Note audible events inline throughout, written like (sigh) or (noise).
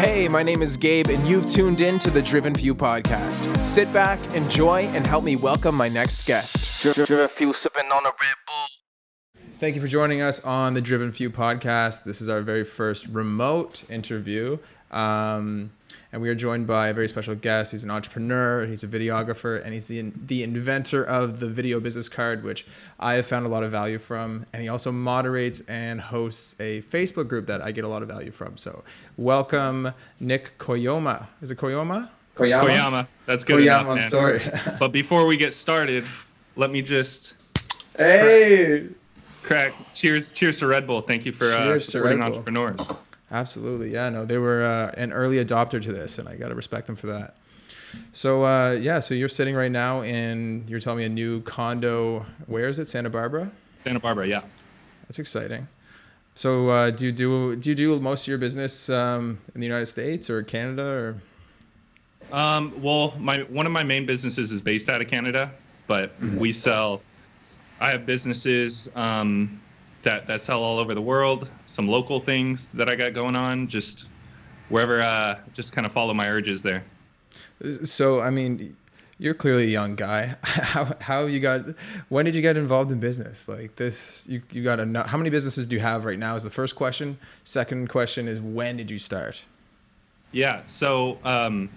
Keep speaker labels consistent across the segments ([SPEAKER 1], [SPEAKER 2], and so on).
[SPEAKER 1] Hey, my name is Gabe, and you've tuned in to the Driven Few podcast. Sit back, enjoy, and help me welcome my next guest.
[SPEAKER 2] Driven Few sipping on a Red Bull.
[SPEAKER 1] Thank you for joining us on the Driven Few podcast. This is our very first remote interview. Um, and we are joined by a very special guest. He's an entrepreneur, he's a videographer, and he's the, the inventor of the video business card, which I have found a lot of value from. And he also moderates and hosts a Facebook group that I get a lot of value from. So, welcome, Nick Koyoma. Is it Koyoma?
[SPEAKER 3] Koyama. Koyama. That's good.
[SPEAKER 1] Koyama,
[SPEAKER 3] enough,
[SPEAKER 1] I'm sorry. (laughs)
[SPEAKER 3] but before we get started, let me just.
[SPEAKER 1] Hey!
[SPEAKER 3] Crack. Cheers. Cheers to Red Bull. Thank you for uh, supporting entrepreneurs.
[SPEAKER 1] Absolutely, yeah. No, they were uh, an early adopter to this, and I got to respect them for that. So uh, yeah, so you're sitting right now in you're telling me a new condo. Where is it? Santa Barbara.
[SPEAKER 3] Santa Barbara, yeah.
[SPEAKER 1] That's exciting. So uh, do you do do you do most of your business um, in the United States or Canada
[SPEAKER 3] or? Um, well, my one of my main businesses is based out of Canada, but mm-hmm. we sell. I have businesses um, that that sell all over the world some local things that I got going on. Just wherever, uh, just kind of follow my urges there.
[SPEAKER 1] So, I mean, you're clearly a young guy. (laughs) How how you got? When did you get involved in business like this? You you got a how many businesses do you have right now? Is the first question. Second question is when did you start?
[SPEAKER 3] Yeah. So, um,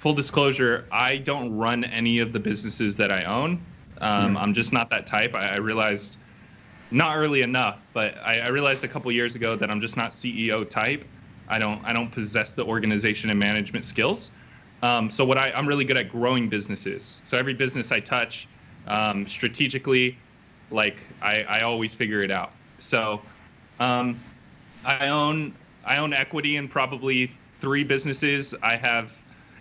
[SPEAKER 3] full disclosure, I don't run any of the businesses that I own. Um, mm. I'm just not that type. I, I realized not early enough, but I, I realized a couple years ago that I'm just not CEO type. I don't I don't possess the organization and management skills. Um, so what I, I'm really good at growing businesses. So every business I touch, um, strategically, like I, I always figure it out. So um, I own I own equity in probably three businesses. I have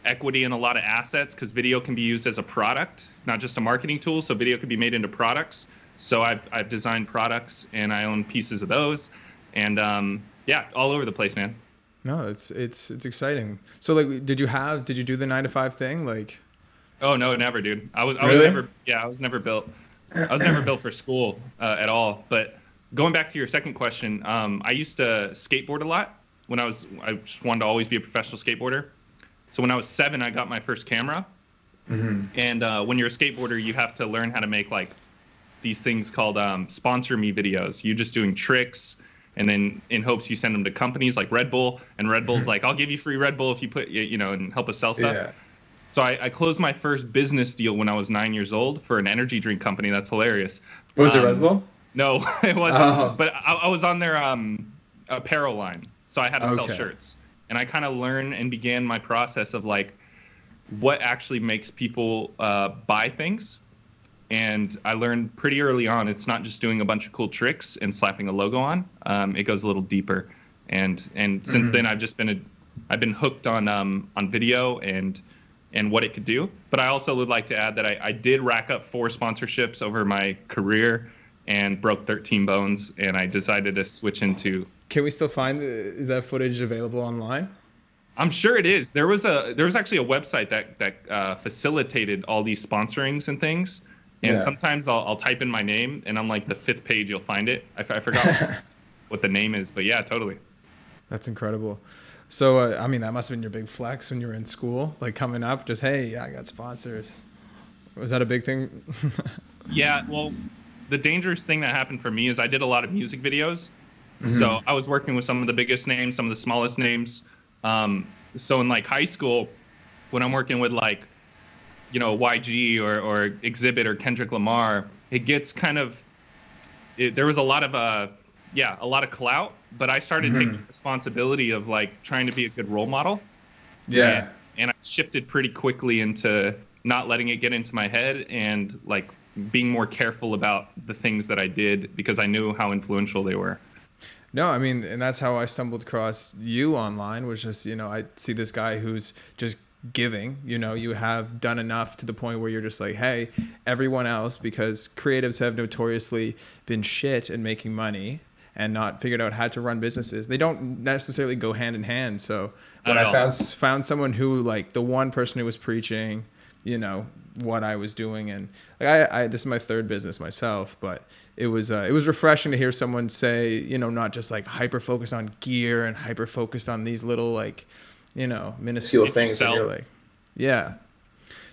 [SPEAKER 3] equity in a lot of assets because video can be used as a product, not just a marketing tool. So video can be made into products. So I've I've designed products and I own pieces of those, and um, yeah, all over the place, man.
[SPEAKER 1] No, it's it's it's exciting. So like, did you have did you do the nine to five thing like?
[SPEAKER 3] Oh no, never, dude. I was I
[SPEAKER 1] really?
[SPEAKER 3] was never yeah I was never built. I was never built for school uh, at all. But going back to your second question, um, I used to skateboard a lot when I was I just wanted to always be a professional skateboarder. So when I was seven, I got my first camera. Mm-hmm. And uh, when you're a skateboarder, you have to learn how to make like these things called um, sponsor me videos. You just doing tricks, and then in hopes you send them to companies like Red Bull, and Red Bull's (laughs) like, I'll give you free Red Bull if you put you know and help us sell stuff. Yeah. So I, I, closed my first business deal when I was nine years old for an energy drink company. That's hilarious.
[SPEAKER 1] Was um, it Red Bull?
[SPEAKER 3] No, (laughs) it wasn't. Oh. But I, I, was on their um, apparel line, so I had to okay. sell shirts, and I kind of learned and began my process of like what actually makes people uh, buy things and I learned pretty early on it's not just doing a bunch of cool tricks and slapping a logo on. Um, it goes a little deeper, and and since mm-hmm. then I've just been a, I've been hooked on um, on video and and what it could do. But I also would like to add that I, I did rack up four sponsorships over my career and broke 13 bones, and I decided to switch into.
[SPEAKER 1] Can we still find? Is that footage available online?
[SPEAKER 3] I'm sure it is. There was a there was actually a website that that uh, facilitated all these sponsorings and things. And yeah. sometimes I'll, I'll type in my name, and I'm like the fifth page, you'll find it. I, I forgot (laughs) what the name is, but yeah, totally.
[SPEAKER 1] That's incredible. So, uh, I mean, that must have been your big flex when you were in school, like coming up, just hey, yeah, I got sponsors. Was that a big thing? (laughs)
[SPEAKER 3] yeah. Well, the dangerous thing that happened for me is I did a lot of music videos. Mm-hmm. So I was working with some of the biggest names, some of the smallest names. Um, so in like high school, when I'm working with like you know YG or or Xzibit or Kendrick Lamar, it gets kind of it, there was a lot of uh yeah a lot of clout, but I started mm-hmm. taking responsibility of like trying to be a good role model.
[SPEAKER 1] Yeah.
[SPEAKER 3] And, and I shifted pretty quickly into not letting it get into my head and like being more careful about the things that I did because I knew how influential they were.
[SPEAKER 1] No, I mean, and that's how I stumbled across you online. Was just you know I see this guy who's just giving you know you have done enough to the point where you're just like hey everyone else because creatives have notoriously been shit in making money and not figured out how to run businesses they don't necessarily go hand in hand. So when i, I found found someone who like the one person who was preaching you know what i was doing and like i, I this is my third business myself but it was uh, it was refreshing to hear someone say you know not just like hyper focused on gear and hyper focused on these little like you know, minuscule
[SPEAKER 3] If
[SPEAKER 1] things that
[SPEAKER 3] sell-
[SPEAKER 1] you're like, yeah.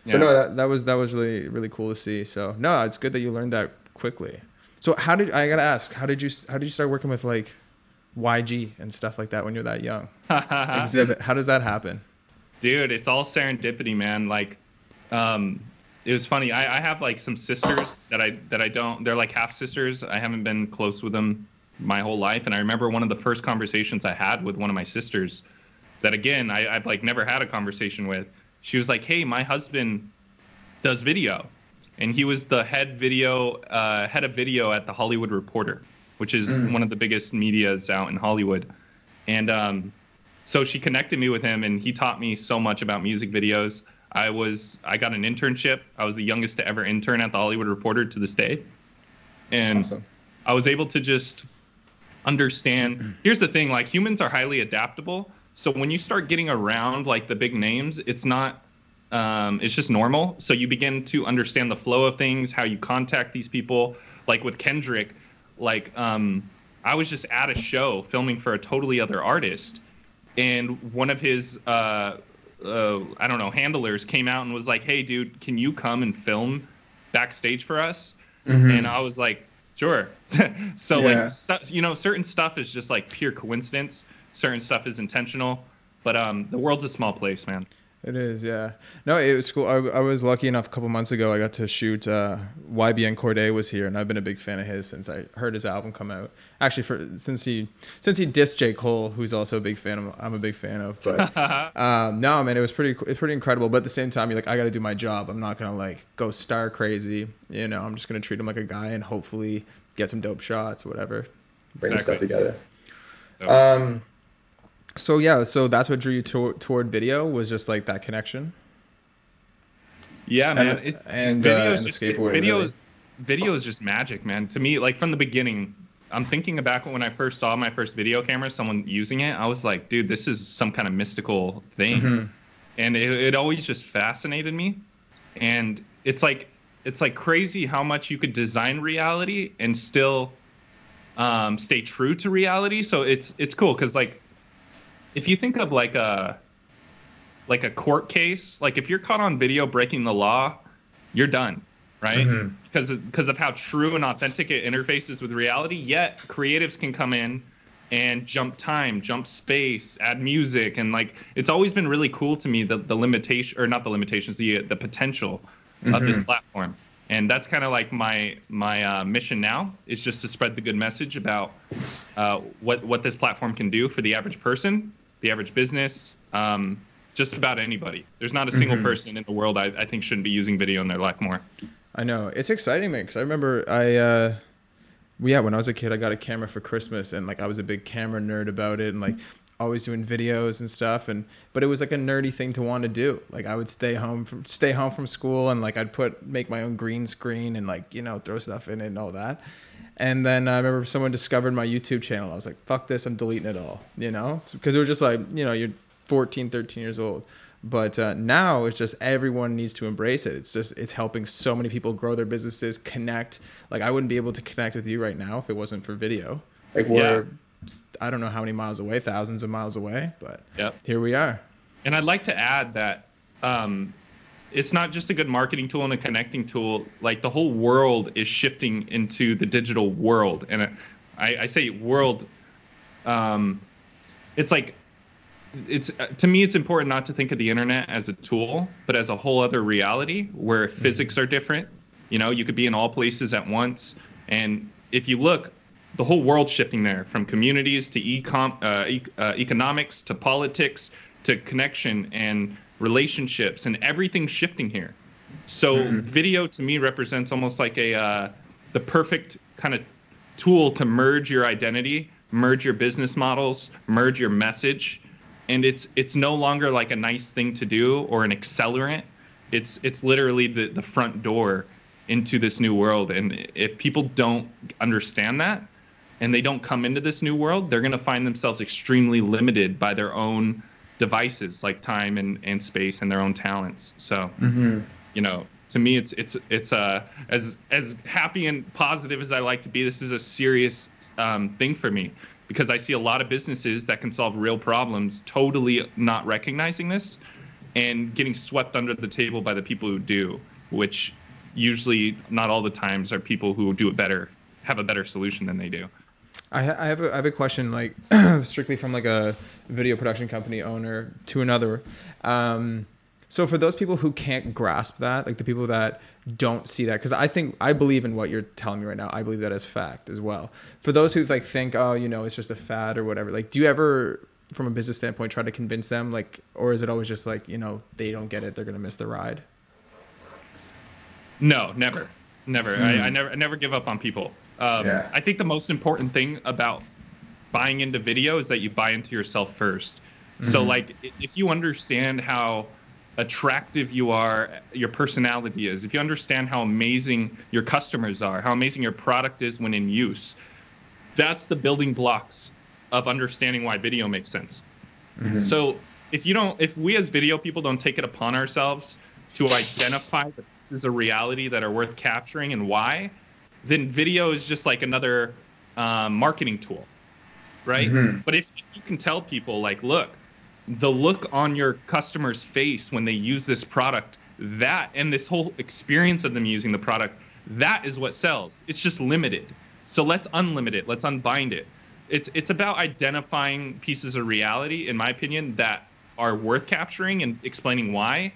[SPEAKER 1] So
[SPEAKER 3] Yeah.
[SPEAKER 1] no, that, that was that was really really cool to see. So no, it's good that you learned that quickly. So how did I gotta ask? How did you how did you start working with like YG and stuff like that when you're that young? (laughs) Xzibit. How does that happen?
[SPEAKER 3] dude it's all serendipity man like um it was funny I, I have like some sisters that i that i don't they're like half sisters i haven't been close with them my whole life and i remember one of the first conversations i had with one of my sisters that again I, i've like never had a conversation with she was like hey my husband does video. And he was the head video uh, head of video at the hollywood reporter which is one of the biggest medias out in hollywood. And um, so she connected me with him and he taught me so much about music videos. I was i got an internship. I was the youngest to ever intern at the hollywood reporter to this day. And
[SPEAKER 1] Awesome.
[SPEAKER 3] i was able to just understand here's the thing like humans are highly adaptable so when you start getting around like the big names it's not um, it's just normal so you begin to understand the flow of things how you contact these people like with kendrick like um, i was just at a show filming for a totally other artist and one of his uh, uh, I don't know handlers came out and was like, "Hey, dude, can you come and film backstage for us?" And I was like, "Sure." (laughs) so
[SPEAKER 1] Yeah.
[SPEAKER 3] like, so, you know, certain stuff is just like pure coincidence. Certain stuff is intentional. But um, the world's a small place, man.
[SPEAKER 1] It is, yeah. No, it was cool. I, I was lucky enough a couple months ago. I got to shoot. Uh, YBN Cordae was here, and I've been a big fan of his since I heard his album come out. Actually, for since he since he dissed J Cole, who's also a big fan of. I'm a big fan of. But (laughs) um, no, man, it was pretty it's pretty incredible. But at the same time, you're like, I got to do my job. I'm not gonna like go star crazy. You know, I'm just gonna treat him like a guy and hopefully get some dope shots, whatever. Bring the stuff together.
[SPEAKER 3] So,
[SPEAKER 1] Um. So yeah, so that's what drew you to, toward video was just like that connection.
[SPEAKER 3] yeah,
[SPEAKER 1] and-
[SPEAKER 3] man. It's
[SPEAKER 1] and,
[SPEAKER 3] video
[SPEAKER 1] uh, and
[SPEAKER 3] just,
[SPEAKER 1] skateboarding,
[SPEAKER 3] Video,
[SPEAKER 1] really.
[SPEAKER 3] video is just magic, man. To me, like from the beginning, I'm thinking back when I first saw my first video camera, someone using it. I was like, dude, this is some kind of mystical thing,
[SPEAKER 1] Mhm.
[SPEAKER 3] and it, it always just fascinated me. And it's like it's like crazy how much you could design reality and still um, stay true to reality. So it's it's cool because like if you think of like a like a court case, like if you're caught on video breaking the law, you're done, right?
[SPEAKER 1] Mhm.
[SPEAKER 3] Because of, because of how true and authentic it interfaces with reality. Yet creatives can come in and jump time, jump space, add music, and like it's always been really cool to me the the limitation or not the limitations, the the potential of this
[SPEAKER 1] Mhm.
[SPEAKER 3] platform. And that's kind of like my my uh, mission now is just to spread the good message about uh, what what this platform can do for the average person, the average business, um, just about anybody. There's not a single
[SPEAKER 1] Mhm.
[SPEAKER 3] person in the world I, I think shouldn't be using video in their life more.
[SPEAKER 1] I know it's exciting, man. Because I remember I, uh, yeah, when I was a kid, I got a camera for Christmas, and like I was a big camera nerd about it, and like always doing videos and stuff. And but it was like a nerdy thing to want to do. Like I would stay home, from, stay home from school, and like I'd put make my own green screen and like you know throw stuff in it and all that. And then I remember someone discovered my YouTube channel. I was like, fuck this, I'm deleting it all, you know? Because it was just like, you know, you're 14, 13 years old. But uh, now it's just everyone needs to embrace it. It's just, it's helping so many people grow their businesses, connect. Like, I wouldn't be able to connect with you right now if it wasn't for video. Like, we're, I don't know how many miles away, thousands of miles away, but
[SPEAKER 3] Yep.
[SPEAKER 1] here we are.
[SPEAKER 3] And I'd like to add that um, it's not just a good marketing tool and a connecting tool. Like the whole world is shifting into the digital world, and I, I say world. Um, it's like it's uh, to me it's important not to think of the internet as a tool but as a whole other reality where physics are different you know you could be in all places at once and if you look the whole world's shifting there from communities to ecom- uh, e- uh, economics to politics to connection and relationships and everything's shifting here. So video to me represents almost like a uh, the perfect kind of tool to merge your identity merge your business models merge your message. And it's it's no longer like a nice thing to do or an accelerant. It's it's literally the the front door into this new world. And if people don't understand that and they don't come into this new world they're going to find themselves extremely limited by their own devices like time and, and space and their own talents. So you know to me it's it's it's uh as as happy and positive as i like to be this is a serious um, thing for me. Because I see a lot of businesses that can solve real problems totally not recognizing this and getting swept under the table by the people who do, which usually not all the times are people who do it better, have a better solution than they do.
[SPEAKER 1] I, I have a, I have a question like (clears throat) strictly from like a video production company owner to another. Um, so for those people who can't grasp that, like the people that don't see that, because I think I believe in what you're telling me right now. I believe that as fact as well. For those who like think, oh, you know, it's just a fad or whatever. Like, do you ever, from a business standpoint, try to convince them, like, or is it always just like, you know, they don't get it, they're gonna miss the ride?
[SPEAKER 3] No, never, never. I, I hmm. never, I never give up on people. Um,
[SPEAKER 4] Yeah.
[SPEAKER 3] I think the most important thing about buying into video is that you buy into yourself 1st So, mm-hmm. like, if you understand how attractive you are, uh, your personality is, if you understand how amazing your customers are, how amazing your product is when in use, that's the building blocks of understanding why video makes sense. Mm-hmm. So if you don't, if we as video people don't take it upon ourselves to identify that this is a reality that are worth capturing and why, then video is just like another um, marketing tool, right? But if, if you can tell people like, look, the look on your customer's face when they use this product, that and this whole experience of them using the product, that is what sells. It's just limited. So let's unlimit it. Let's unbind it. It's it's about identifying pieces of reality, in my opinion, that are worth capturing and explaining why.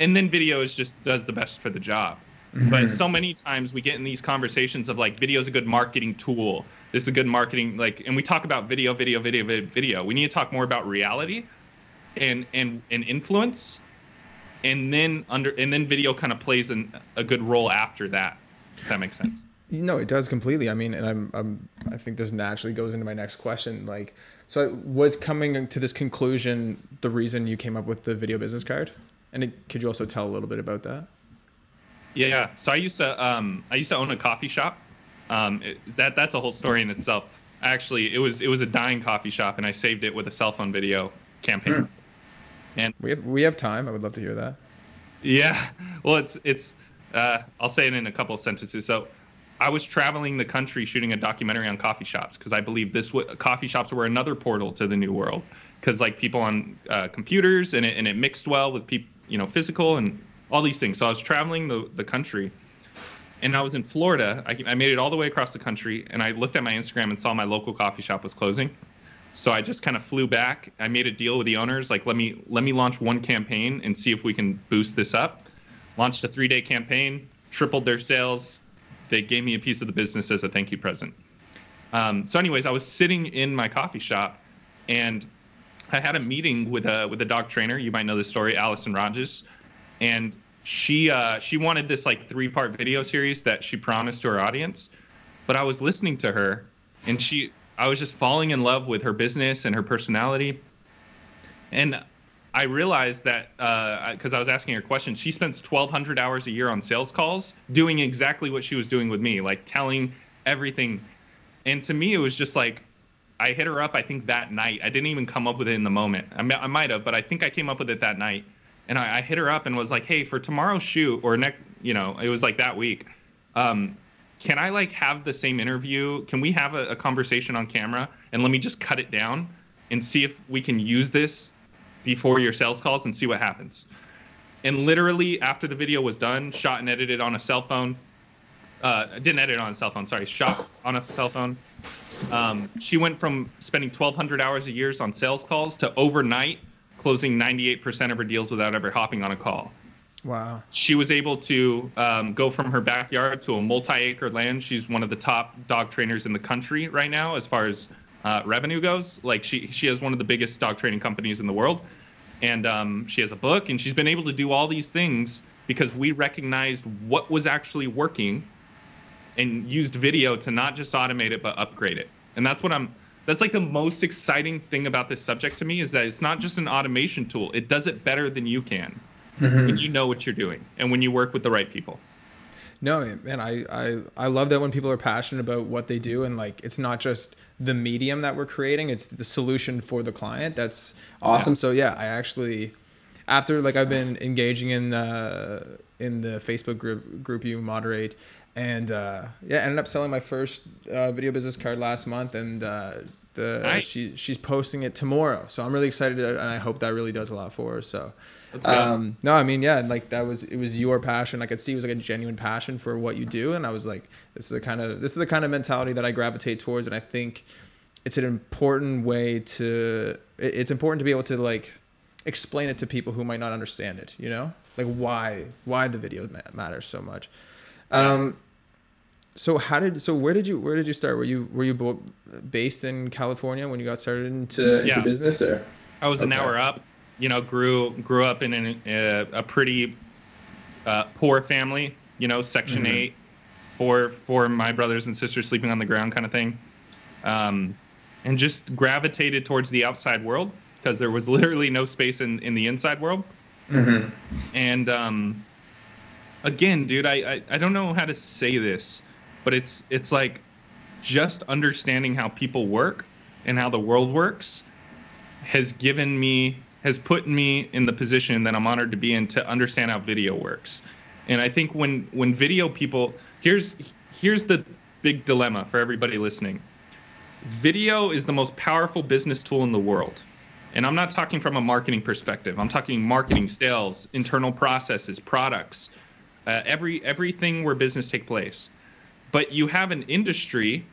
[SPEAKER 3] And then video is just does the best for the job. Mm-hmm. But so many times we get in these conversations of like video is a good marketing tool. This is a good marketing like and we talk about video, video, video, video, video. We need to talk more about reality and and and influence and then under and then video kind of plays an, a good role after that if that makes sense
[SPEAKER 1] No, it does completely. I mean, and I'm, I'm, I think this naturally goes into my next question. Like, so was coming to this conclusion the reason you came up with the video business card? And it, could you also tell a little bit about that?
[SPEAKER 3] yeah so i used to um i used to own a coffee shop um it, that that's a whole story in itself actually it was it was a dying coffee shop and i saved it with a cell phone video campaign and
[SPEAKER 1] We have, we have time. I would love to hear that.
[SPEAKER 3] Yeah, (laughs) well, it's it's. Uh, I'll say it in a couple of sentences. So, I was traveling the country shooting a documentary on coffee shops because I believe this w- coffee shops were another portal to the new world because like people on uh, computers and it and it mixed well with people, you know, physical and all these things. So I was traveling the the country, and I was in Florida. I, I made it all the way across the country, and I looked at my Instagram and saw my local coffee shop was closing. So I just kind of flew back. I made a deal with the owners, like let me let me launch one campaign and see if we can boost this up. Launched a three-day campaign, tripled their sales. They gave me a piece of the business as a thank you present. Um, so, anyways, I was sitting in my coffee shop, and I had a meeting with a with a dog trainer. You might know this story, Allison Rogers, and she uh, she wanted this like three-part video series that she promised to her audience. But I was listening to her, and she I was just falling in love with her business and her personality. And I realized that because I was asking her questions, she spends 1,200 hours a year on sales calls doing exactly what she was doing with me, like telling everything. And to me, it was just like I hit her up. I think that night. I didn't even come up with it in the moment. I, I might have, but I think I came up with it that night. And I, I hit her up and was like, "Hey, for tomorrow's shoot or next, you know, it was like that week. Um, can I like have the same interview? Can we have a, a conversation on camera and let me just cut it down and see if we can use this before your sales calls and see what happens. And literally after the video was done, shot and edited on a cell phone. Uh, didn't edit on a cell phone, sorry, shot on a cell phone. Um, she went from spending 1,200 hours a year on sales calls to overnight closing 98% of her deals without ever hopping on a call
[SPEAKER 1] Wow.
[SPEAKER 3] she was able to um, go from her backyard to a multi-acre land. She's one of the top dog trainers in the country right now, as far as uh, revenue goes. Like she she has one of the biggest dog training companies in the world, and um, she has a book, and she's been able to do all these things because we recognized what was actually working, and used video to not just automate it but upgrade it. And that's what I'm. That's like the most exciting thing about this subject to me is that it's not just an automation tool. It does it better than you can mm-hmm. when you know what you're doing and when you work with the right people.
[SPEAKER 1] No, and I, I I love that when people are passionate about what they do and like it's not just the medium that we're creating, it's the solution for the client. That's awesome. So yeah, I actually after like I've been engaging in the in the Facebook group group you moderate. And uh, yeah, ended up selling my first uh, video business card last month. And uh, The
[SPEAKER 3] Nice.
[SPEAKER 1] she she's posting it tomorrow, so I'm really excited, and I hope that really does a lot for her. So, um, no, I mean, yeah, like that was it was your passion. I could see it was like a genuine passion for what you do, and I was like, this is the kind of this is the kind of mentality that I gravitate towards, and I think it's an important way to it's important to be able to like explain it to people who might not understand it. You know, like why why the video ma- matters so much. Um, so how did so where did you where did you start? Were you were you bo- based in California when you got started into into business or?
[SPEAKER 3] I was an hour up. You know, grew grew up in an, uh, a pretty uh, poor family. You know, Section
[SPEAKER 1] Mhm.
[SPEAKER 3] Eight, four four of my brothers and sisters sleeping on the ground, kind of thing, um, and just gravitated towards the outside world because there was (laughs) literally no space in in the inside world.
[SPEAKER 1] Mm-hmm.
[SPEAKER 3] And um, again, dude, I, I I don't know how to say this, but it's it's like just understanding how people work and how the world works has given me has put me in the position that I'm honored to be in to understand how video works. And I think when when video people here's here's the big dilemma for everybody listening. Video is the most powerful business tool in the world. And I'm not talking from a marketing perspective. I'm talking marketing, sales, internal processes, products, uh, every everything where business take place. But you have an industry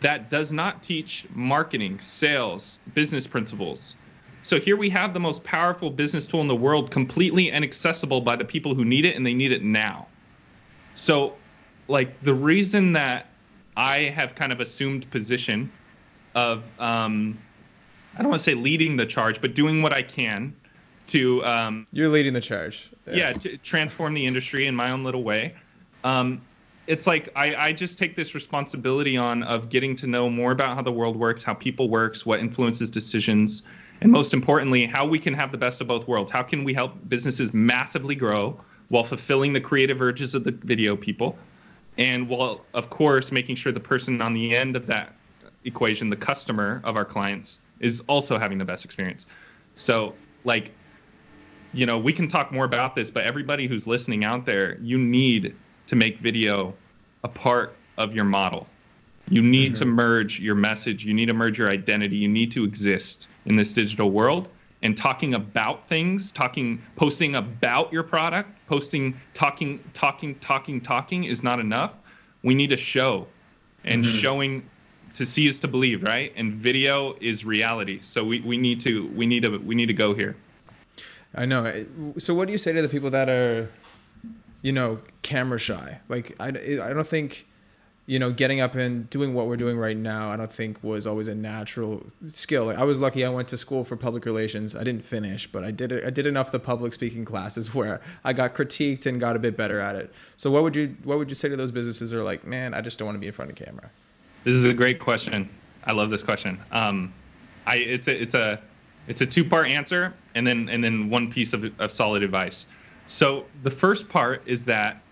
[SPEAKER 3] that does not teach marketing, sales, business principles. So here we have the most powerful business tool in the world, completely inaccessible by the people who need it, and they need it now. So, like the reason that I have kind of assumed position of um, I don't want to say leading the charge, but doing what I can to um,
[SPEAKER 1] You're leading the charge.
[SPEAKER 3] yeah, to transform the industry in my own little way. Um, it's like I, I just take this responsibility on of getting to know more about how the world works, how people works, what influences decisions, and most importantly, how we can have the best of both worlds. How can we help businesses massively grow while fulfilling the creative urges of the video people, and while of course making sure the person on the end of that equation, the customer of our clients, is also having the best experience. So like you know, we can talk more about this, but everybody who's listening out there, you need to make video a part of your model. You need to mm-hmm. merge your message, you need to merge your identity, you need to exist in this digital world. And talking about things, talking, posting about your product, posting, talking, talking, talking, talking is not enough. We need to show, and mm-hmm. showing to see is to believe, right? And video is reality. So we, we need to we need to we need to go here.
[SPEAKER 1] I know. So what do you say to the people that are, you know, camera shy? Like I, I don't think, you know, getting up and doing what we're doing right now, I don't think was always a natural skill. Like I was lucky I went to school for public relations. I didn't finish, but I did. I did enough of the public speaking classes (laughs) where I got critiqued and got a bit better at it. So what would you what would you say to those businesses that are like, man, I just don't want to be in front of camera?
[SPEAKER 3] This is a great question. I love this question. Um, I it's a it's a it's a two part answer and then and then one piece of, of solid advice. So the first part is that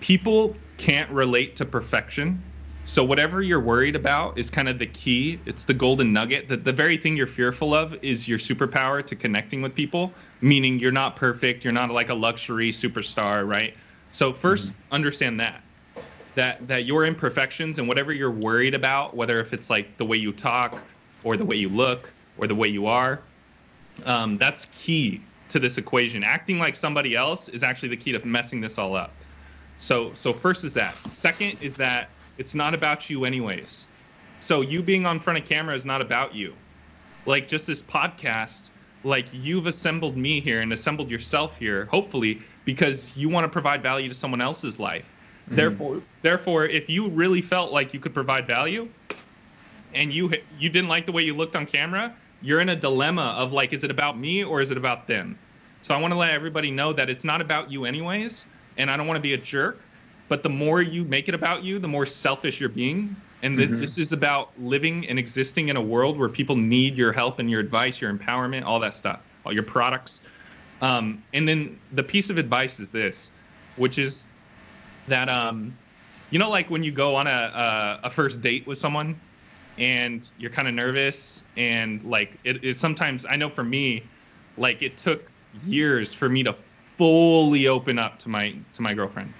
[SPEAKER 3] people can't relate to perfection. So whatever you're worried about is kind of the key. It's the golden nugget. That the very thing you're fearful of is your superpower to connecting with people. Meaning you're not perfect. You're not like a luxury superstar, right? So 1st understand that that that your imperfections and whatever you're worried about, whether if it's like the way you talk or the way you look or the way you are, um, that's key to this equation. Acting like somebody else is actually the key to messing this all up. So so first is that. Second is that it's not about you anyways. So you being on front of camera is not about you. Like just this podcast, like you've assembled me here and assembled yourself here, hopefully because you want to provide value to someone else's life. Therefore, therefore, if you really felt like you could provide value, and you you didn't like the way you looked on camera, you're in a dilemma of like, is it about me or is it about them? So I want to let everybody know that it's not about you anyways, and I don't want to be a jerk. But the more you make it about you, the more selfish you're being. And th- this is about living and existing in a world where people need your help and your advice, your empowerment, all that stuff, all your products. Um, and then the piece of advice is this, which is that um, you know, like when you go on a a, a first date with someone, and you're kind of nervous, and like it, it sometimes I know for me, like it took years for me to fully open up to my to my girlfriend.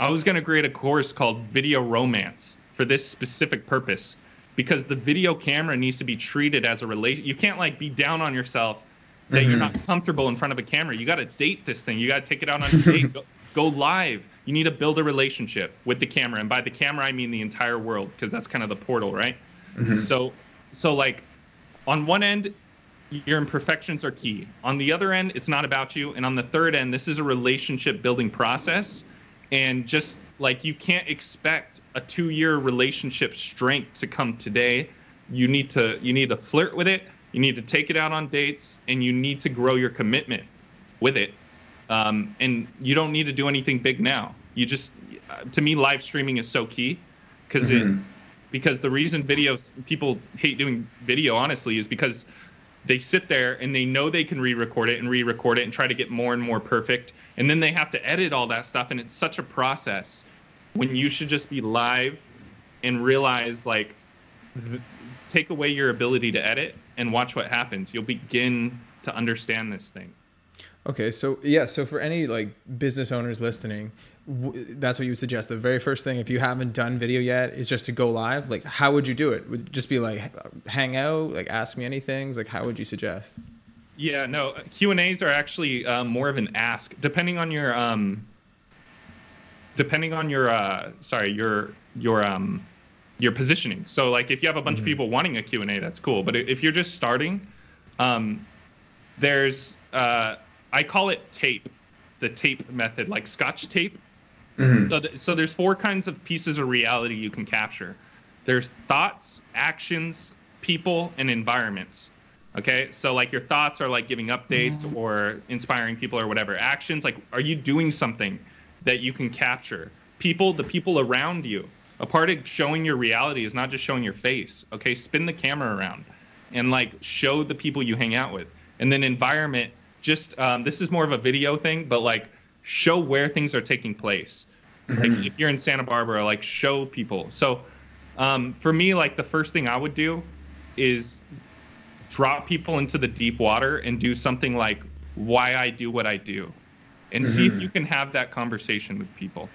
[SPEAKER 3] I was gonna create a course called Video Romance for this specific purpose, because the video camera needs to be treated as a relation. You can't like be down on yourself that you're not comfortable in front of a camera. You got to date this thing. You got to take it out on a (laughs) date. Go, go live. You need to build a relationship with the camera, and by the camera I mean the entire world because that's kind of the portal, right? Mm-hmm. So, so like, on one end, your imperfections are key. On the other end, it's not about you, and on the third end, this is a relationship building process, and just like you can't expect a two-year relationship strength to come today. You need to you need to flirt with it. You need to take it out on dates, and you need to grow your commitment with it. Um, and you don't need to do anything big now. You just, uh, to me, live streaming is so key. Because it because the reason videos people hate doing video honestly is because they sit there and they know they can re-record it and re-record it and try to get more and more perfect. And then they have to edit all that stuff and it's such a process when you should just be live and realize like th- take away your ability to edit and watch what happens. You'll begin to understand this thing
[SPEAKER 1] Okay, so yeah, so for any like business owners listening, w- that's what you would suggest. The very first thing, if you haven't done video yet, is just to go live. Like, how would you do it? Would it just be like hang out, like ask me any things? Like, how would you suggest?
[SPEAKER 3] Yeah, no, Q and A's are actually um, more of an ask, depending on your um, depending on your uh, sorry your your um, your positioning. So like if you have a bunch of people wanting a Q and A, that's cool. But if you're just starting, um, there's uh, I call it tape, the tape method, like Scotch tape. Mm-hmm. So, th- so there's four kinds of pieces of reality you can capture. There's thoughts, actions, people, and environments. Okay, so like your thoughts are like giving updates mm-hmm. or inspiring people or whatever. Actions, like are you doing something that you can capture? People, the people around you. A part of showing your reality is not just showing your face. Okay, spin the camera around and like show the people you hang out with. And then environment, just um, this is more of a video thing, but like show where things are taking place. Like if you're in Santa Barbara, like show people. So um, for me, like the first thing I would do is drop people into the deep water and do something like why I do what I do, and see if you can have that conversation with people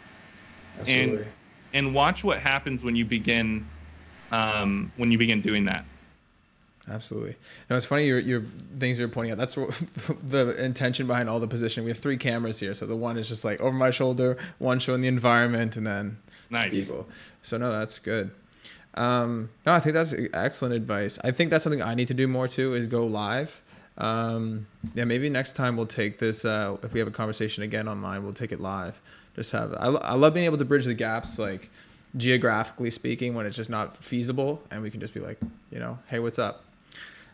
[SPEAKER 1] Absolutely.
[SPEAKER 3] and watch what happens when you begin um, when you begin doing that.
[SPEAKER 1] Absolutely. Now it's funny your your things you're pointing out. That's what, (laughs) the intention behind all the position. We have three cameras here, so the one is just like over my shoulder, one showing the environment, and then
[SPEAKER 3] Nice.
[SPEAKER 1] people. So no, that's good. Um, no, I think that's excellent advice. I think that's something I need to do more too. Is go live. Um, yeah, maybe next time we'll take this. Uh, if we have a conversation again online, we'll take it live. Just have. I, I love being able to bridge the gaps, like geographically speaking, when it's just not feasible, and we can just be like, you know, hey, what's up?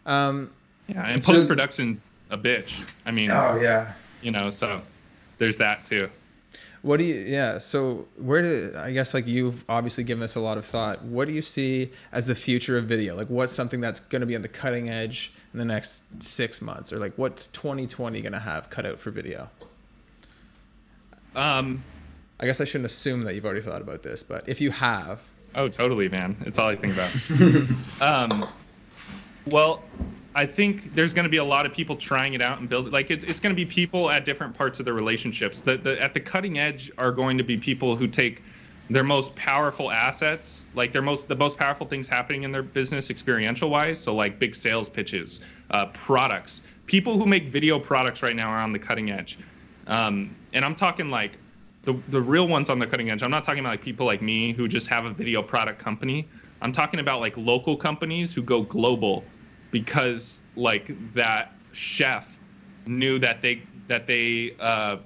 [SPEAKER 1] Um,
[SPEAKER 3] Yeah, and post production's a bitch. I mean, oh
[SPEAKER 1] yeah.
[SPEAKER 3] you know, so there's that too.
[SPEAKER 1] What do you? Yeah. So where do I guess like you've obviously given this a lot of thought. What do you see as the future of video? Like what's something that's going to be on the cutting edge in the next six months, or like what's 2020 going to have cut out for video?
[SPEAKER 3] Um,
[SPEAKER 1] I guess I shouldn't assume that you've already thought about this, but if you have,
[SPEAKER 3] Oh, totally, man. It's all I think about. (laughs) um, well, I think there's going to be a lot of people trying it out and build it. Like it's, it's going to be people at different parts of their relationships. The, the at the cutting edge are going to be people who take their most powerful assets, like their most the most powerful things happening in their business experiential wise. So like big sales pitches, uh, products. People who make video products right now are on the cutting edge, um, and I'm talking like the the real ones on the cutting edge. I'm not talking about like people like me who just have a video product company. I'm talking about like local companies who go global because like that chef knew that they that they uh,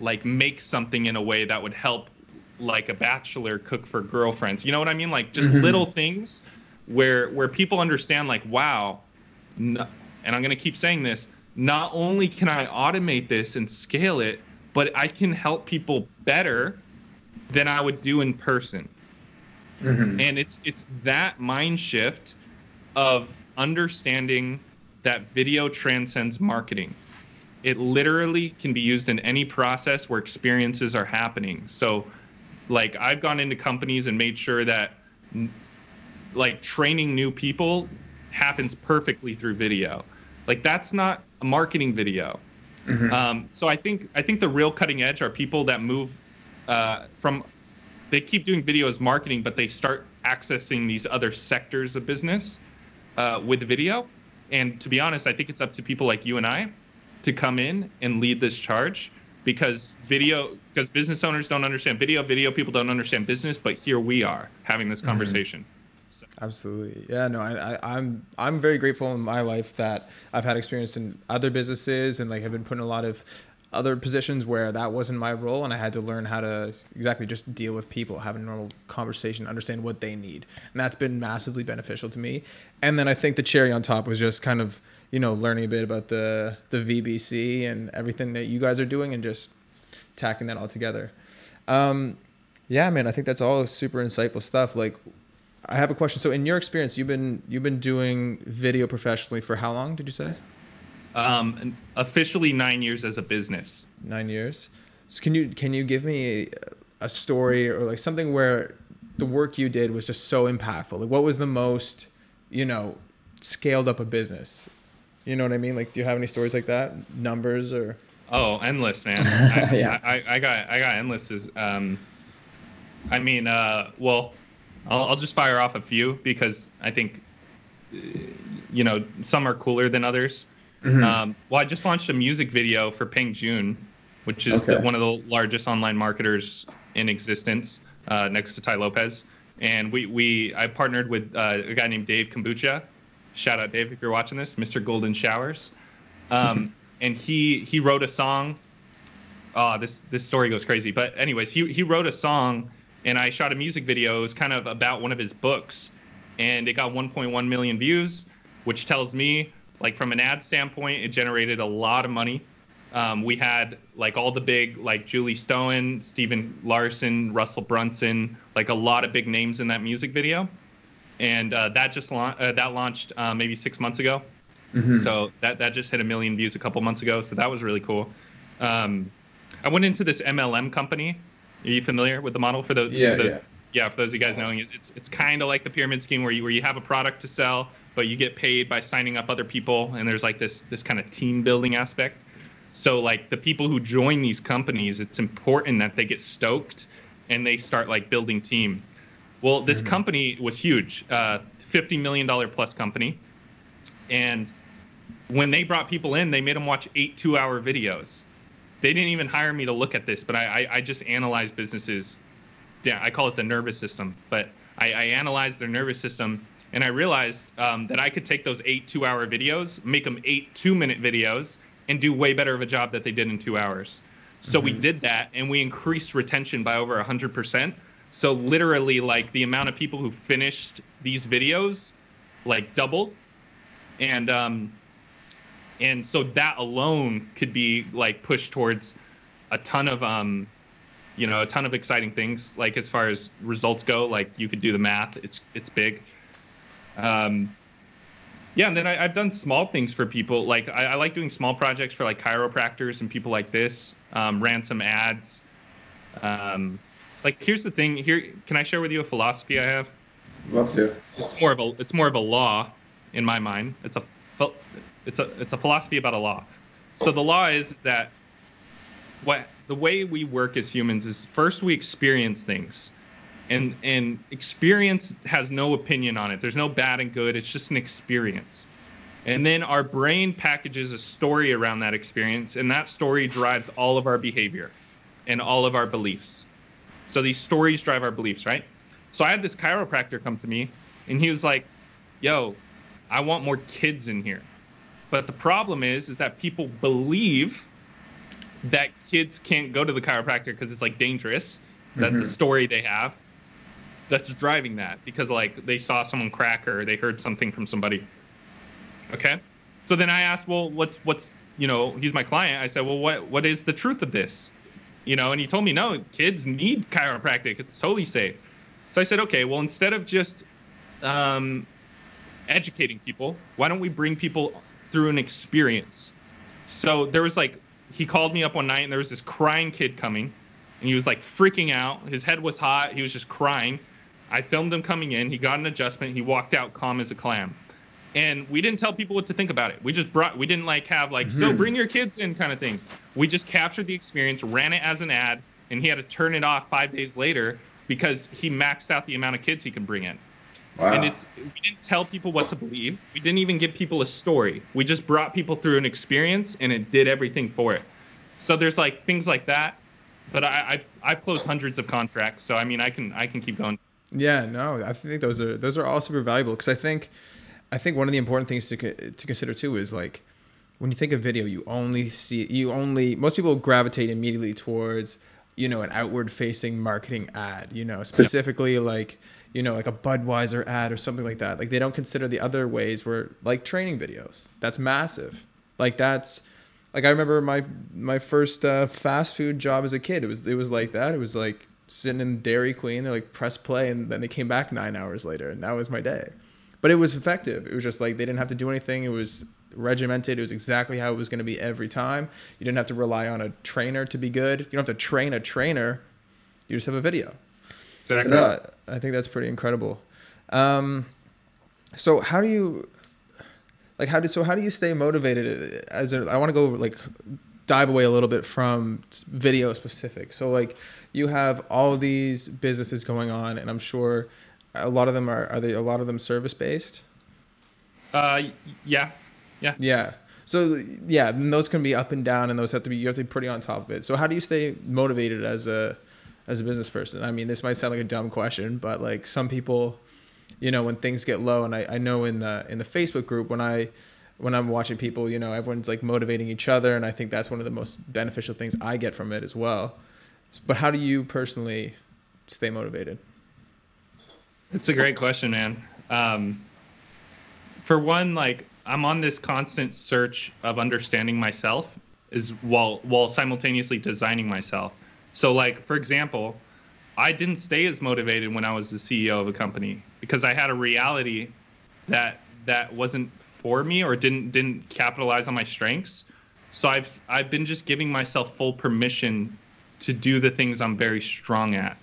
[SPEAKER 3] like make something in a way that would help like a bachelor cook for girlfriends. You know what I mean? Like just little things where where people understand like wow, n- and I'm gonna keep saying this. Not only can I automate this and scale it, but I can help people better than I would do in person. And it's it's that mind shift of understanding that video transcends marketing. It literally can be used in any process where experiences are happening. So like I've gone into companies and made sure that like training new people happens perfectly through video. Like that's not a marketing video. Um, so I think I think the real cutting edge are people that move uh, from they keep doing video as marketing, but they start accessing these other sectors of business uh, with video. And to be honest, I think it's up to people like you and I to come in and lead this charge because video because business owners don't understand video video people don't understand business but here we are having this conversation
[SPEAKER 1] so. absolutely yeah no I, I i'm i'm very grateful in my life that i've had experience in other businesses and like have been put in a lot of other positions where that wasn't my role and I had to learn how to exactly just deal with people, have a normal conversation, understand what they need. And that's been massively beneficial to me. And then I think the cherry on top was just kind of, you know, learning a bit about the the VBC and everything that you guys are doing and just tacking that all together. Um, yeah, man, I think that's all super insightful stuff. Like I have a question. So in your experience, you've been you've been doing video professionally for how long did you say?
[SPEAKER 3] Um, officially nine years as a business.
[SPEAKER 1] Nine years. So can you can you give me a, a story or like something where the work you did was just so impactful? Like what was the most, you know, scaled up a business? You know what I mean? Like, do you have any stories like that? Numbers or?
[SPEAKER 3] Oh, endless, man. (laughs) I, yeah. I, I, got I got endless. Is um, I mean, uh, well, I'll, I'll just fire off a few because I think, you know, some are cooler than others. Mm-hmm. Um, well, I just launched a music video for Peng Joon, which is okay. the, one of the largest online marketers in existence, uh, next to Tai Lopez. And we, we I partnered with uh, a guy named Dave Kombucha. Shout out Dave if you're watching this, Mr. Golden Showers. Um, (laughs) and he he wrote a song. Oh, this this story goes crazy. But anyways, he he wrote a song, and I shot a music video. It was kind of about one of his books, and it got 1.1 million views, which tells me like from an ad standpoint, it generated a lot of money. Um, we had like all the big like Julie Stoian, Stephen Larsen, Russell Brunson, like a lot of big names in that music video, and uh, that just la- uh, that launched uh, maybe six months ago. Mm-hmm. So that that just hit a million views a couple months ago. So that was really cool. Um, I went into this MLM company. Are you familiar with the model for those?
[SPEAKER 1] Yeah, yeah.
[SPEAKER 3] Yeah, for those of you guys knowing, it's it's kind of like the pyramid scheme where you where you have a product to sell but you get paid by signing up other people and there's like this this kind of team building aspect. So like the people who join these companies it's important that they get stoked and they start like building team. Well this mm-hmm. company was huge uh, 50 million dollar plus company. And when they brought people in they made them watch eight two hour videos. They didn't even hire me to look at this but i i, I just analyze businesses. Yeah i call it the nervous system but I, I analyze their nervous system and I realized um, that I could take those eight two hour videos, make them eight two minute videos, and do way better of a job that they did in two hours. So mm-hmm. we did that, and we increased retention by over 100%. So literally, like the amount of people who finished these videos, like doubled, and um, and so that alone could be like pushed towards a ton of um, you know, a ton of exciting things. Like as far as results go, like you could do the math. It's it's big. Um, yeah, and then I, have done small things for people. Like I, I, like doing small projects for like chiropractors and people like this. Um, ran some ads. Um, like here's the thing. Here, can I share with you a philosophy I have?
[SPEAKER 4] Love to.
[SPEAKER 3] It's more of a it's more of a law in my mind. It's a it's a it's a philosophy about a law. So the law is that what the way we work as humans is first we experience things and and experience has no opinion on it. There's no bad and good. It's just an experience. And then our brain packages a story around that experience and that story drives all of our behavior and all of our beliefs. So these stories drive our beliefs right? So i had this chiropractor come to me and he was like yo i want more kids in here. But the problem is is that people believe that kids can't go to the chiropractor because it's like dangerous. That's mm-hmm. the story they have that's driving that because like they saw someone crack or they heard something from somebody. Okay. So then I asked, well, what's what's you know, he's my client. I said, well, what what is the truth of this? You know, and he told me, no, kids need chiropractic. It's totally safe. So I said, okay, well, instead of just um, educating people, why don't we bring people through an experience? So there was like, he called me up one night and there was this crying kid coming and he was like freaking out. His head was hot. He was just crying. I filmed him coming in. He got an adjustment. He walked out calm as a clam. And we didn't tell people what to think about it. We just brought, we didn't like have like, mm-hmm. so bring your kids in kind of thing. We just captured the experience, ran it as an ad, and he had to turn it off five days later because he maxed out the amount of kids he could bring in.
[SPEAKER 4] Wow.
[SPEAKER 3] And it's we didn't tell people what to believe. We didn't even give people a story. We just brought people through an experience and it did everything for it. So there's like things like that. But I, I've I've closed hundreds of contracts, so I mean I can I can keep going.
[SPEAKER 1] Yeah, no, I think those are those are all super valuable because I think I think one of the important things to to consider too is like when you think of video, you only see you only most people gravitate immediately towards you know an outward facing marketing ad, you know, specifically like you know like a Budweiser ad or something like that. Like they don't consider the other ways where like training videos. That's massive. Like that's like I remember my my first uh, fast food job as a kid. It was it was like that. It was like sitting in Dairy Queen. They're like press play, and then they came back nine hours later, and that was my day. But it was effective. It was just like they didn't have to do anything. It was regimented. It was exactly how it was going to be every time. You didn't have to rely on a trainer to be good. You don't have to train a trainer. You just have a video.
[SPEAKER 3] Exactly.
[SPEAKER 1] No, I think that's pretty incredible. Um, so how do you like how do so how do you stay motivated as a, I want to go like dive away a little bit from video specific. So like you have all these businesses going on and I'm sure a lot of them are are they a lot of them service based?
[SPEAKER 3] Uh, yeah, yeah.
[SPEAKER 1] Yeah. So yeah, and those can be up and down and those have to be you have to be pretty on top of it. So how do you stay motivated as a as a business person? I mean, this might sound like a dumb question, but like some people you know when things get low and I, I know in the in the facebook group when i when i'm watching people you know everyone's like motivating each other and i think that's one of the most beneficial things i get from it as well but how do you personally stay motivated
[SPEAKER 3] It's a great question, man. Um, for one, like I'm on this constant search of understanding myself, is while while simultaneously designing myself. So, like for example, I didn't stay as motivated when I was the CEO of a company because I had a reality that that wasn't for me or didn't didn't capitalize on my strengths. So I've I've been just giving myself full permission to do the things I'm very strong at.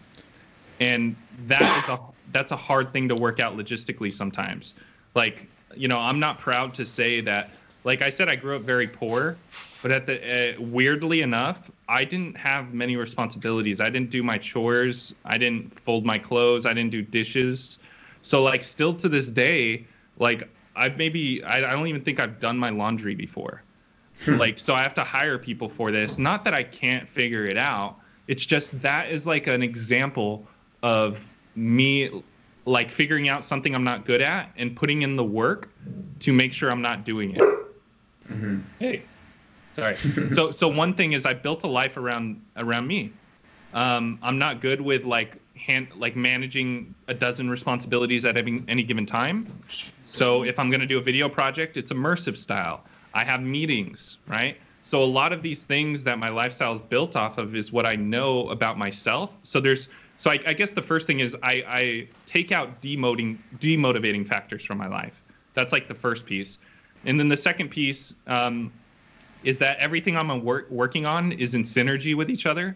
[SPEAKER 3] And that is a that's a hard thing to work out logistically sometimes. Like you know i'm not proud to say that like i said i grew up very poor but at the uh, weirdly enough i didn't have many responsibilities. I didn't do my chores. I didn't fold my clothes. I didn't do dishes. So like still to this day like i've maybe i, I don't even think i've done my laundry before. Like so i have to hire people for this. Not that i can't figure it out. It's just that is like an example of me like figuring out something i'm not good at and putting in the work to make sure i'm not doing it. Hey. Sorry. So so one thing is i built a life around around me. Um, i'm not good with like hand like managing a dozen responsibilities at any, any given time. So if i'm going to do a video project it's immersive style. I have meetings right? So a lot of these things that my lifestyle is built off of is what i know about myself. So there's so i, I guess the first thing is I, I take out demoting demotivating factors from my life. That's like the first piece. And then the second piece um, is that everything i'm work, working on is in synergy with each other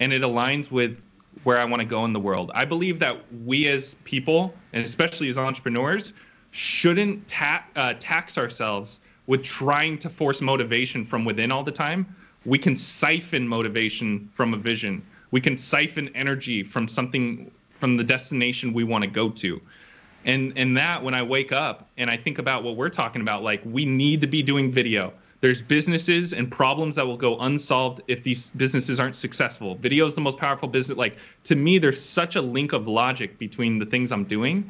[SPEAKER 3] and it aligns with where I want to go in the world. I believe that we as people, and especially as entrepreneurs, shouldn't ta- uh, tax ourselves with trying to force motivation from within all the time. We can siphon motivation from a vision. We can siphon energy from something from the destination we want to go to. And and that when I wake up and I think about what we're talking about, like we need to be doing video there's businesses and problems that will go unsolved if these businesses aren't successful. Video is the most powerful business. Like to me, there's such a link of logic between the things I'm doing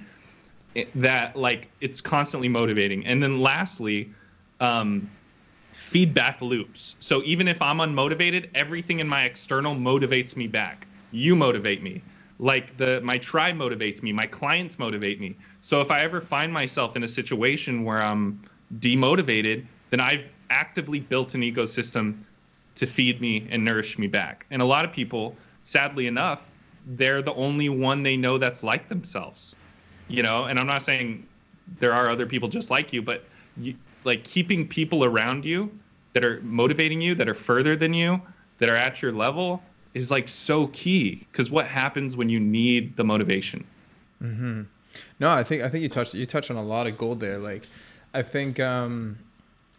[SPEAKER 3] eh, that like it's constantly motivating. And then lastly, um, feedback loops. So even if I'm unmotivated, everything in my external motivates me back. You motivate me. Like the my tribe motivates me, my clients motivate me. So if I ever find myself in a situation where I'm demotivated, then I've actively built an ecosystem to feed me and nourish me back. And a lot of people, sadly enough, they're the only one they know that's like themselves. You know, and I'm not saying there are other people just like you, but you, like keeping people around you that are motivating you, that are further than you, that are at your level is like so key because what happens when you need the motivation? Mhm.
[SPEAKER 1] No, I think I think you touched you touched on a lot of gold there. Like, I think um,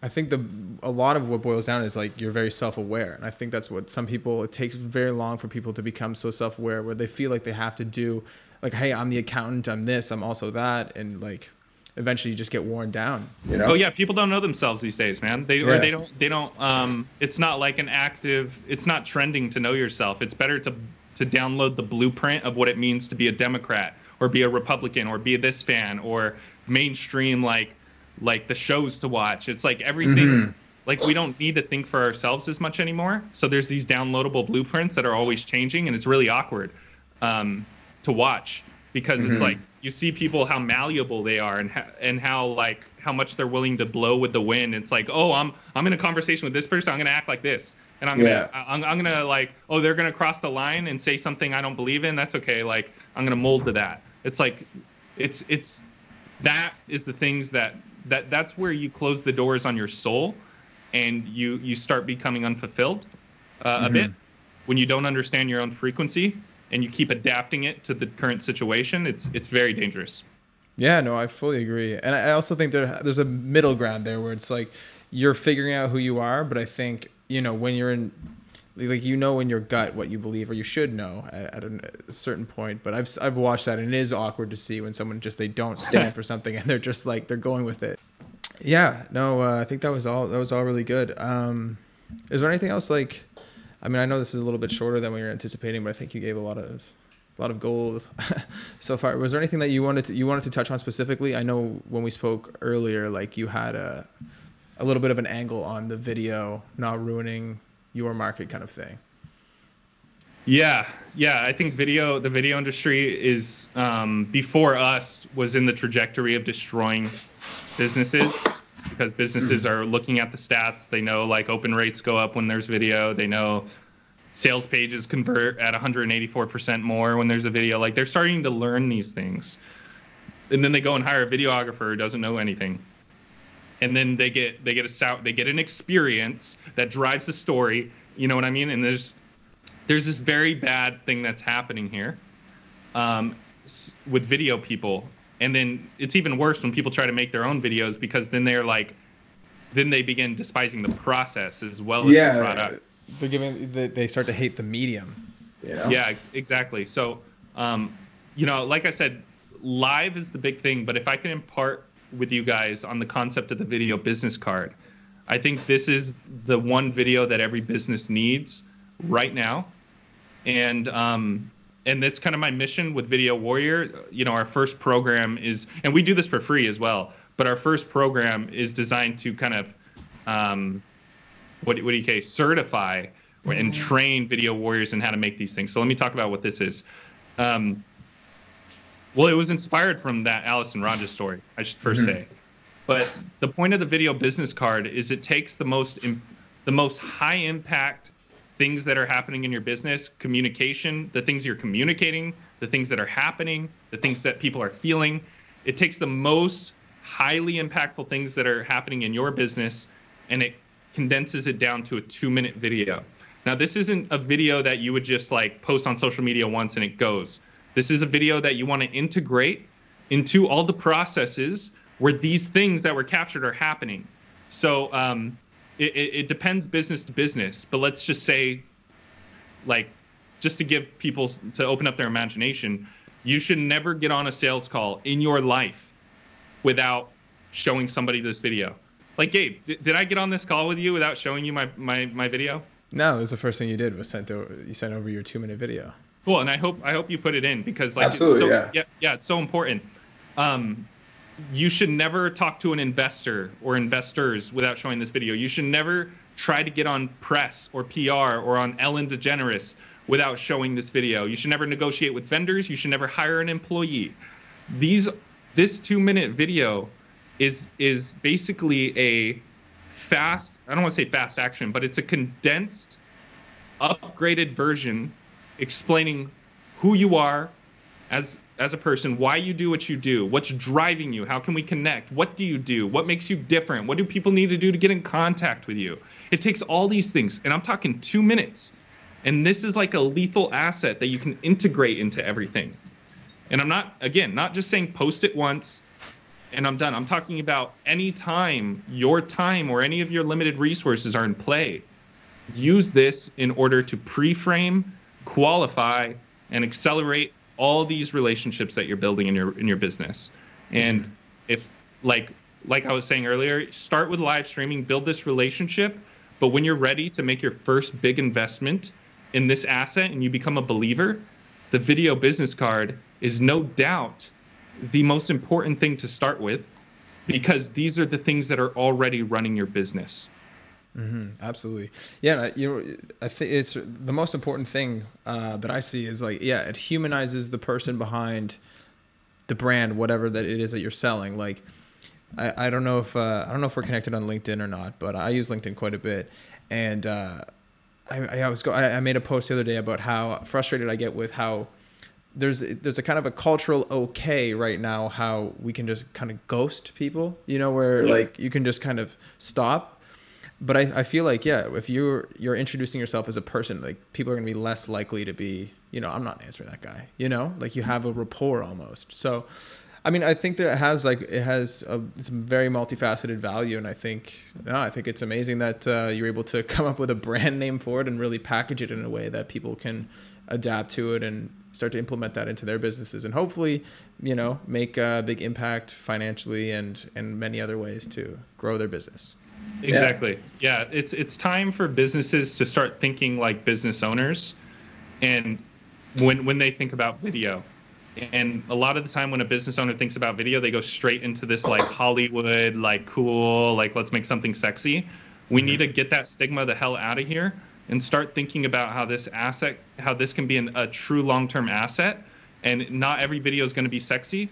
[SPEAKER 1] I think the a lot of what boils down is like you're very self aware, and I think that's what some people. It takes very long for people to become so self aware, where they feel like they have to do, like, hey, I'm the accountant, I'm this, I'm also that, and like eventually you just get worn down. You know?
[SPEAKER 3] Oh yeah, people don't know themselves these days, man. They
[SPEAKER 1] Yeah.
[SPEAKER 3] or they don't they don't. Um, it's not like an active. It's not trending to know yourself. It's better to to download the blueprint of what it means to be a Democrat or be a Republican or be this fan or mainstream like like the shows to watch. It's like everything.
[SPEAKER 1] Mhm.
[SPEAKER 3] Like we don't need to think for ourselves as much anymore. So there's these downloadable blueprints that are always changing, and it's really awkward um, to watch because
[SPEAKER 1] Mhm.
[SPEAKER 3] it's like you see people how malleable they are and how, and how like how much they're willing to blow with the wind. It's like, oh, I'm I'm in a conversation with this person. I'm gonna act like this, and I'm gonna
[SPEAKER 1] Yeah.
[SPEAKER 3] I'm, I'm gonna like, oh, they're gonna cross the line and say something I don't believe in. That's okay. Like I'm gonna mold to that. It's like, it's it's that is the things that that that's where you close the doors on your soul, and you you start becoming unfulfilled uh, a
[SPEAKER 1] Mhm.
[SPEAKER 3] bit when you don't understand your own frequency and you keep adapting it to the current situation. It's it's very dangerous.
[SPEAKER 1] Yeah, no, I fully agree, and I also think there there's a middle ground there where it's like you're figuring out who you are, but I think you know when you're in like you know in your gut what you believe or you should know at, at a, certain point. But I've I've watched that and it is awkward to see when someone just they don't (laughs) stand for something and they're just like they're going with it. Yeah, no, uh, I think that was all that was all really good. Um, is there anything else like? I mean, I know this is a little bit shorter than we were anticipating, but I think you gave a lot of a lot of gold (laughs) so far. Was there anything that you wanted to you wanted to touch on specifically? I know when we spoke earlier, like you had a a little bit of an angle on the video not ruining your market kind of thing.
[SPEAKER 3] Yeah, yeah. I think video, the video industry is um, before us was in the trajectory of destroying businesses because businesses are looking at the stats. They know like open rates go up when there's video. They know sales pages convert at 184% more when there's a video. Like they're starting to learn these things, and then they go and hire a videographer who doesn't know anything. And then they get they get a sou- they get an experience that drives the story. You know what I mean? And there's there's this very bad thing that's happening here um, with video people and then it's even worse when people try to make their own videos because then they're like then they begin despising the process as well as the product
[SPEAKER 1] they're giving they, they start to hate the medium. You know?
[SPEAKER 3] yeah exactly so um, you know like i said live is the big thing but if i can impart with you guys on the concept of the video business card i think this is the one video that every business needs right now and um, and that's kind of my mission with Video Warrior. You know, our first program is, and we do this for free as well. But our first program is designed to kind of, um, what what do you say, certify and train video warriors in how to make these things. So let me talk about what this is. Um, well, it was inspired from that Allison Rogers story. I should 1st mm-hmm. say. But the point of the video business card is it takes the most im- the most high impact things that are happening in your business, communication, the things you're communicating, the things that are happening, the things that people are feeling. It takes the most highly impactful things that are happening in your business and it condenses it down to a 2-minute video. Now, this isn't a video that you would just like post on social media once and it goes. This is a video that you want to integrate into all the processes where these things that were captured are happening. So um, it, it, depends business to business, but let's just say, like, just to give people to open up their imagination, you should never get on a sales call in your life without showing somebody this video. Like, Gabe, did, did I get on this call with you without showing you my, my, my video?
[SPEAKER 1] No, it was the first thing you did was sent over you sent over your two minute video.
[SPEAKER 3] Cool, and I hope I hope you put it in because like
[SPEAKER 4] Absolutely,
[SPEAKER 3] it's so,
[SPEAKER 4] yeah.
[SPEAKER 3] yeah, yeah, it's so important. Um, you should never talk to an investor or investors without showing this video. You should never try to get on press or PR or on Ellen DeGeneres without showing this video. You should never negotiate with vendors. You should never hire an employee. These this two minute video is is basically a fast. I don't want to say fast action, but it's a condensed upgraded version explaining who you are as as a person, why you do what you do, what's driving you, how can we connect, what do you do, what makes you different, what do people need to do to get in contact with you. It takes all these things, and I'm talking two minutes. And this is like a lethal asset that you can integrate into everything. And I'm not, again, not just saying post it once, and I'm done. I'm talking about any time your time or any of your limited resources are in play. Use this in order to pre-frame, qualify, and accelerate all these relationships that you're building in your in your business. And mm-hmm. if like like I was saying earlier, start with live streaming, build this relationship, but when you're ready to make your first big investment in this asset and you become a believer, the video business card is no doubt the most important thing to start with because these are the things that are already running your business.
[SPEAKER 1] Mm-hmm, absolutely. Yeah, you know, I think it's the most important thing uh, that I see is like, yeah, it humanizes the person behind the brand, whatever that it is that you're selling. Like, I, I don't know if uh, I don't know if we're connected on LinkedIn or not, but I use LinkedIn quite a bit, and uh, I, I was go- I made a post the other day about how frustrated I get with how there's there's a kind of a cultural okay right now how we can just kind of ghost people, you know, where yeah. like you can just kind of stop. But I, I feel like yeah, if you're you're introducing yourself as a person, like people are gonna be less likely to be, you know, I'm not answering that guy, you know, like you have a rapport almost. So I mean, I think that it has like it has a, some very multifaceted value, and I think no, I think it's amazing that uh, you're able to (laughs) come up with a brand name for it and really package it in a way that people can adapt to it and start to implement that into their businesses, and hopefully, you know, make a big impact financially and and many other ways to grow their business.
[SPEAKER 3] Exactly. Yeah, yeah it's it's time for businesses to start thinking like business owners, and when when they think about video and a lot of the time when a business owner thinks about video they go straight into this like hollywood like cool like let's make something sexy we need to mm-hmm. get that stigma the hell out of here and start thinking about how this asset how this can be an, a true long-term asset and not every video is going to be sexy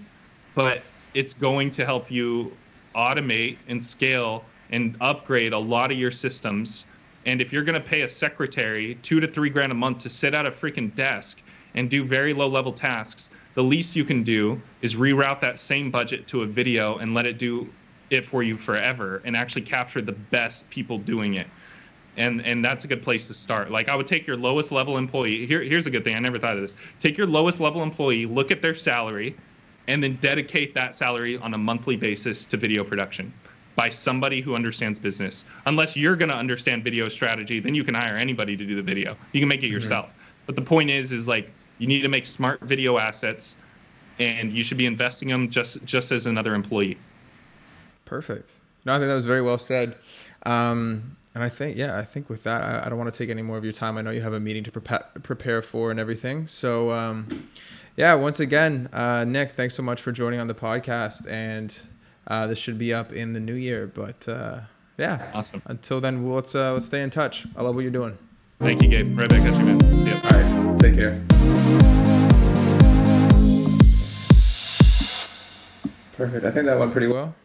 [SPEAKER 3] but it's going to help you automate and scale and upgrade a lot of your systems and if you're going to pay a secretary two to three grand a month to sit at a freaking desk and do very low level tasks the least you can do is reroute that same budget to a video and let it do it for you forever and actually capture the best people doing it. And and that's a good place to start. Like I would take your lowest level employee. Here here's a good thing. I never thought of this. Take your lowest level employee, look at their salary, and then dedicate that salary on a monthly basis to video production by somebody who understands business. Unless you're going to understand video strategy, then you can hire anybody to do the video. You can make it yourself. Mm-hmm. But the point is is like you need to make smart video assets, and you should be investing them just just as another employee.
[SPEAKER 1] Perfect. No, I think that was very well said. Um, and I think, yeah, I think with that, I, I, don't want to take any more of your time. I know you have a meeting to prepare prepare for and everything. So, um, yeah, once again, uh, Nick, thanks so much for joining on the podcast. And uh, this should be up in the new year. But uh, yeah,
[SPEAKER 3] awesome.
[SPEAKER 1] Until then, let's uh, let's stay in touch. I love what you're doing.
[SPEAKER 3] Thank you, Gabe. Right back at you, man.
[SPEAKER 1] See ya. All right. Take care. Perfect. I think that went pretty well.